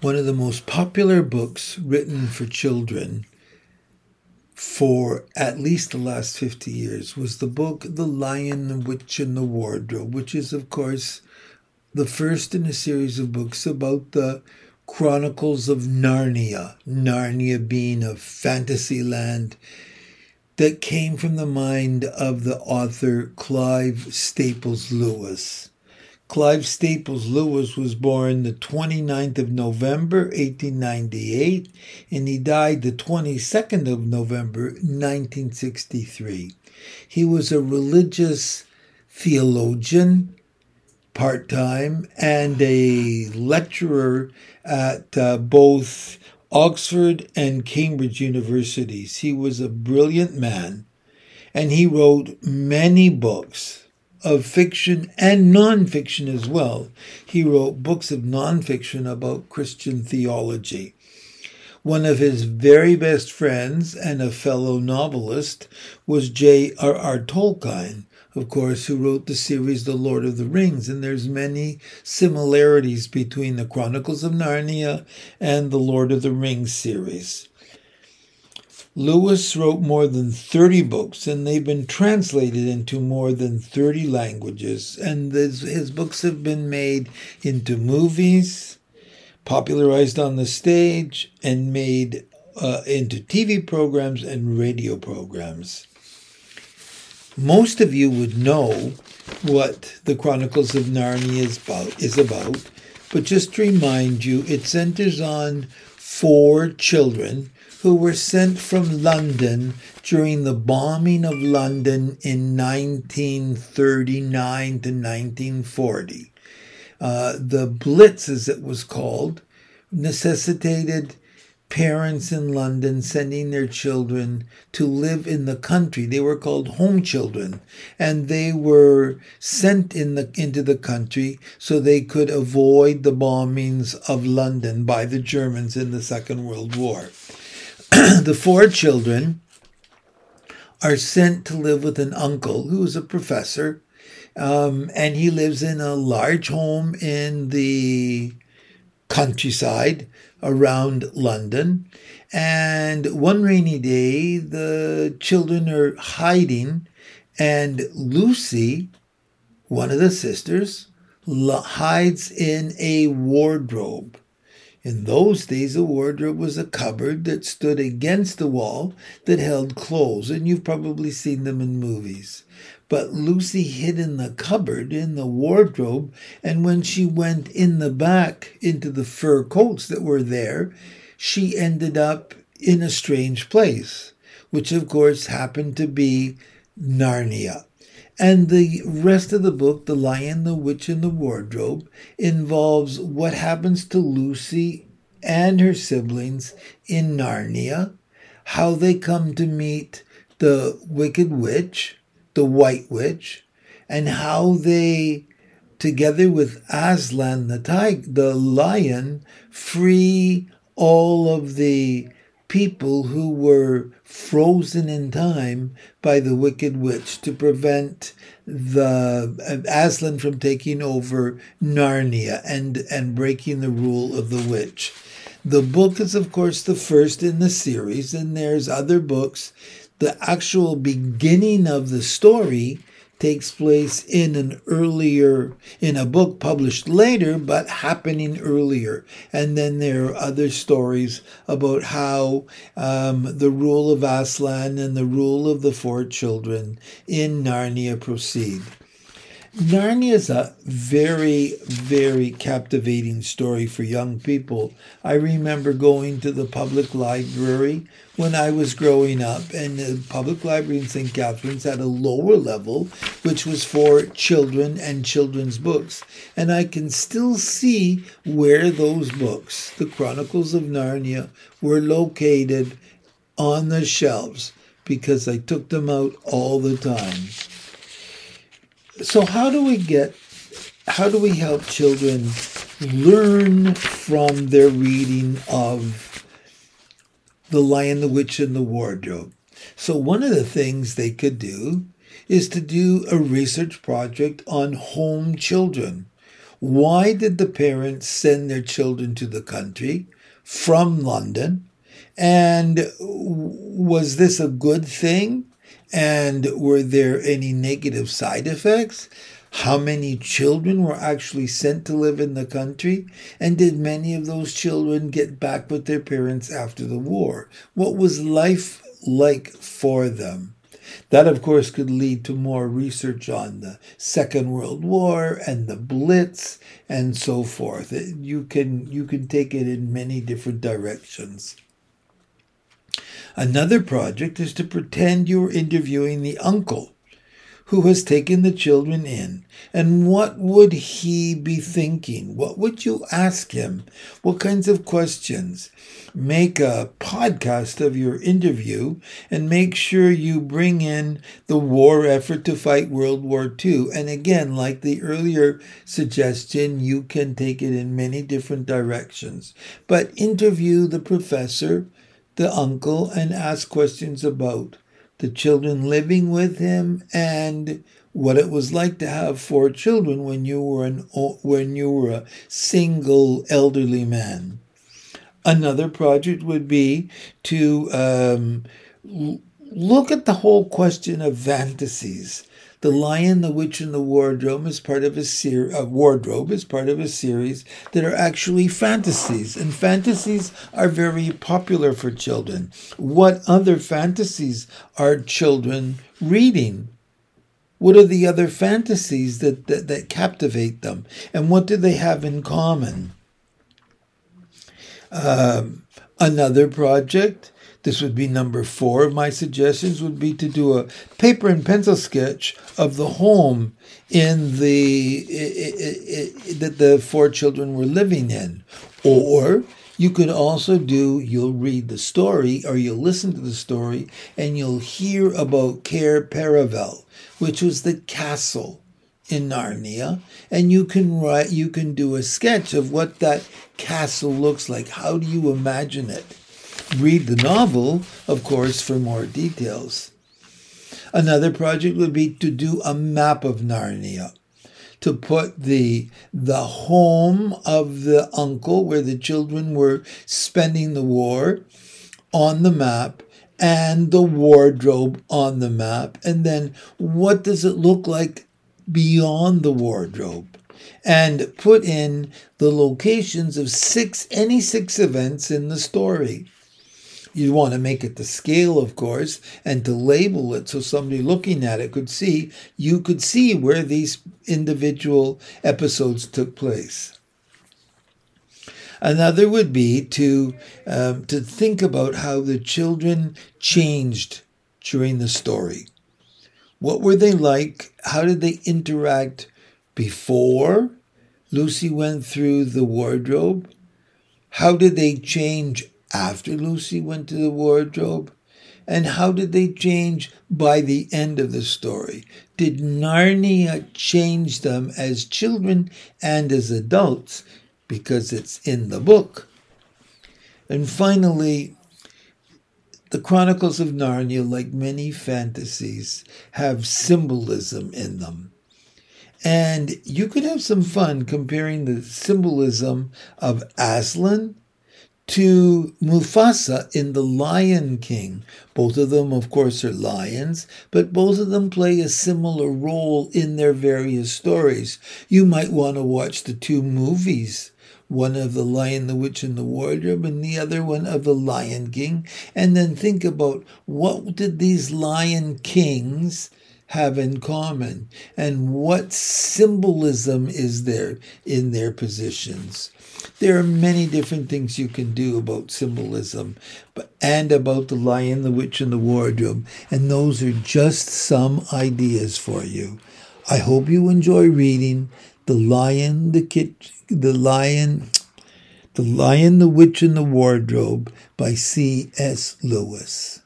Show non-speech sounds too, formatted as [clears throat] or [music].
one of the most popular books written for children for at least the last 50 years was the book The Lion, the Witch, and the Wardrobe, which is, of course, the first in a series of books about the Chronicles of Narnia, Narnia being a fantasy land that came from the mind of the author Clive Staples Lewis. Clive Staples Lewis was born the 29th of November 1898 and he died the 22nd of November 1963. He was a religious theologian part time and a lecturer at uh, both Oxford and Cambridge universities. He was a brilliant man and he wrote many books of fiction and nonfiction as well. He wrote books of nonfiction about Christian theology. One of his very best friends and a fellow novelist was J.R.R. Tolkien, of course, who wrote the series The Lord of the Rings, and there's many similarities between the Chronicles of Narnia and the Lord of the Rings series. Lewis wrote more than 30 books, and they've been translated into more than 30 languages. And his, his books have been made into movies, popularized on the stage, and made uh, into TV programs and radio programs. Most of you would know what the Chronicles of Narnia is about, is about, but just to remind you, it centers on four children who were sent from London during the bombing of London in 1939 to 1940. Uh, the Blitz, as it was called, necessitated parents in London sending their children to live in the country. They were called home children, and they were sent in the, into the country so they could avoid the bombings of London by the Germans in the Second World War. [clears throat] the four children are sent to live with an uncle who is a professor, um, and he lives in a large home in the countryside around London. And one rainy day, the children are hiding, and Lucy, one of the sisters, hides in a wardrobe. In those days, a wardrobe was a cupboard that stood against the wall that held clothes, and you've probably seen them in movies. But Lucy hid in the cupboard, in the wardrobe, and when she went in the back into the fur coats that were there, she ended up in a strange place, which of course happened to be Narnia. And the rest of the book, The Lion, the Witch, and the Wardrobe, involves what happens to Lucy and her siblings in Narnia, how they come to meet the Wicked Witch, the White Witch, and how they, together with Aslan the tiger, the lion, free all of the people who were frozen in time by the Wicked Witch to prevent the Aslan from taking over Narnia and, and breaking the rule of the witch. The book is, of course, the first in the series, and there's other books the actual beginning of the story takes place in an earlier in a book published later but happening earlier. And then there are other stories about how um, the rule of aslan and the rule of the four children in narnia proceed Narnia is a very, very captivating story for young people. I remember going to the public library when I was growing up, and the public library in St. Catharines had a lower level, which was for children and children's books. And I can still see where those books, the Chronicles of Narnia, were located on the shelves because I took them out all the time. So, how do we get, how do we help children learn from their reading of The Lion, the Witch, and the Wardrobe? So, one of the things they could do is to do a research project on home children. Why did the parents send their children to the country from London? And was this a good thing? And were there any negative side effects? How many children were actually sent to live in the country? And did many of those children get back with their parents after the war? What was life like for them? That, of course, could lead to more research on the Second World War and the Blitz and so forth. You can you can take it in many different directions. Another project is to pretend you're interviewing the uncle who has taken the children in. And what would he be thinking? What would you ask him? What kinds of questions? Make a podcast of your interview and make sure you bring in the war effort to fight World War II. And again, like the earlier suggestion, you can take it in many different directions. But interview the professor, the uncle, and ask questions about the children living with him, and what it was like to have four children when you were an when you were a single elderly man. Another project would be to um, look at the whole question of fantasies the Lion, the Witch, and the Wardrobe is part of a series. Uh, wardrobe is part of a series that are actually fantasies, and fantasies are very popular for children. What other fantasies are children reading? What are the other fantasies that, that, that captivate them? And what do they have in common? Um, another project this would be number four of my suggestions would be to do a paper and pencil sketch of the home in the that the four children were living in. Or you could also do you'll read the story or you'll listen to the story and you'll hear about Cair Paravel, which was the castle in Narnia, and you can write you can do a sketch of what that castle looks like. How do you imagine it? Read the novel, of course, for more details. Another project would be to do a map of Narnia, to put the the home of the uncle where the children were spending the war on the map and the wardrobe on the map. And then what does it look like beyond the wardrobe? And put in the locations of six any six events in the story you want to make it to scale, of course, and to label it so somebody looking at it could see, you could see where these individual episodes took place. Another would be to um, to think about how the children changed during the story. What were they like? How did they interact before Lucy went through the wardrobe? How did they change after Lucy went to the wardrobe? And how did they change by the end of the story? Did Narnia change them as children and as adults? Because it's in the book. And finally, the Chronicles of Narnia, like many fantasies, have symbolism in them. And you could have some fun comparing the symbolism of Aslan to Mufasa in The Lion King. Both of them, of course, are lions, but both of them play a similar role in their various stories. You might want to watch the two movies one of The Lion, the Witch, and the Wardrobe, and the other one of The Lion King, and then think about what did these Lion Kings have in common and what symbolism is there in their positions. There are many different things you can do about symbolism but, and about the lion, the witch, and the wardrobe, and those are just some ideas for you. I hope you enjoy reading The Lion, the Kit, The Lion, The Lion, the Witch, and the Wardrobe by C.S. Lewis.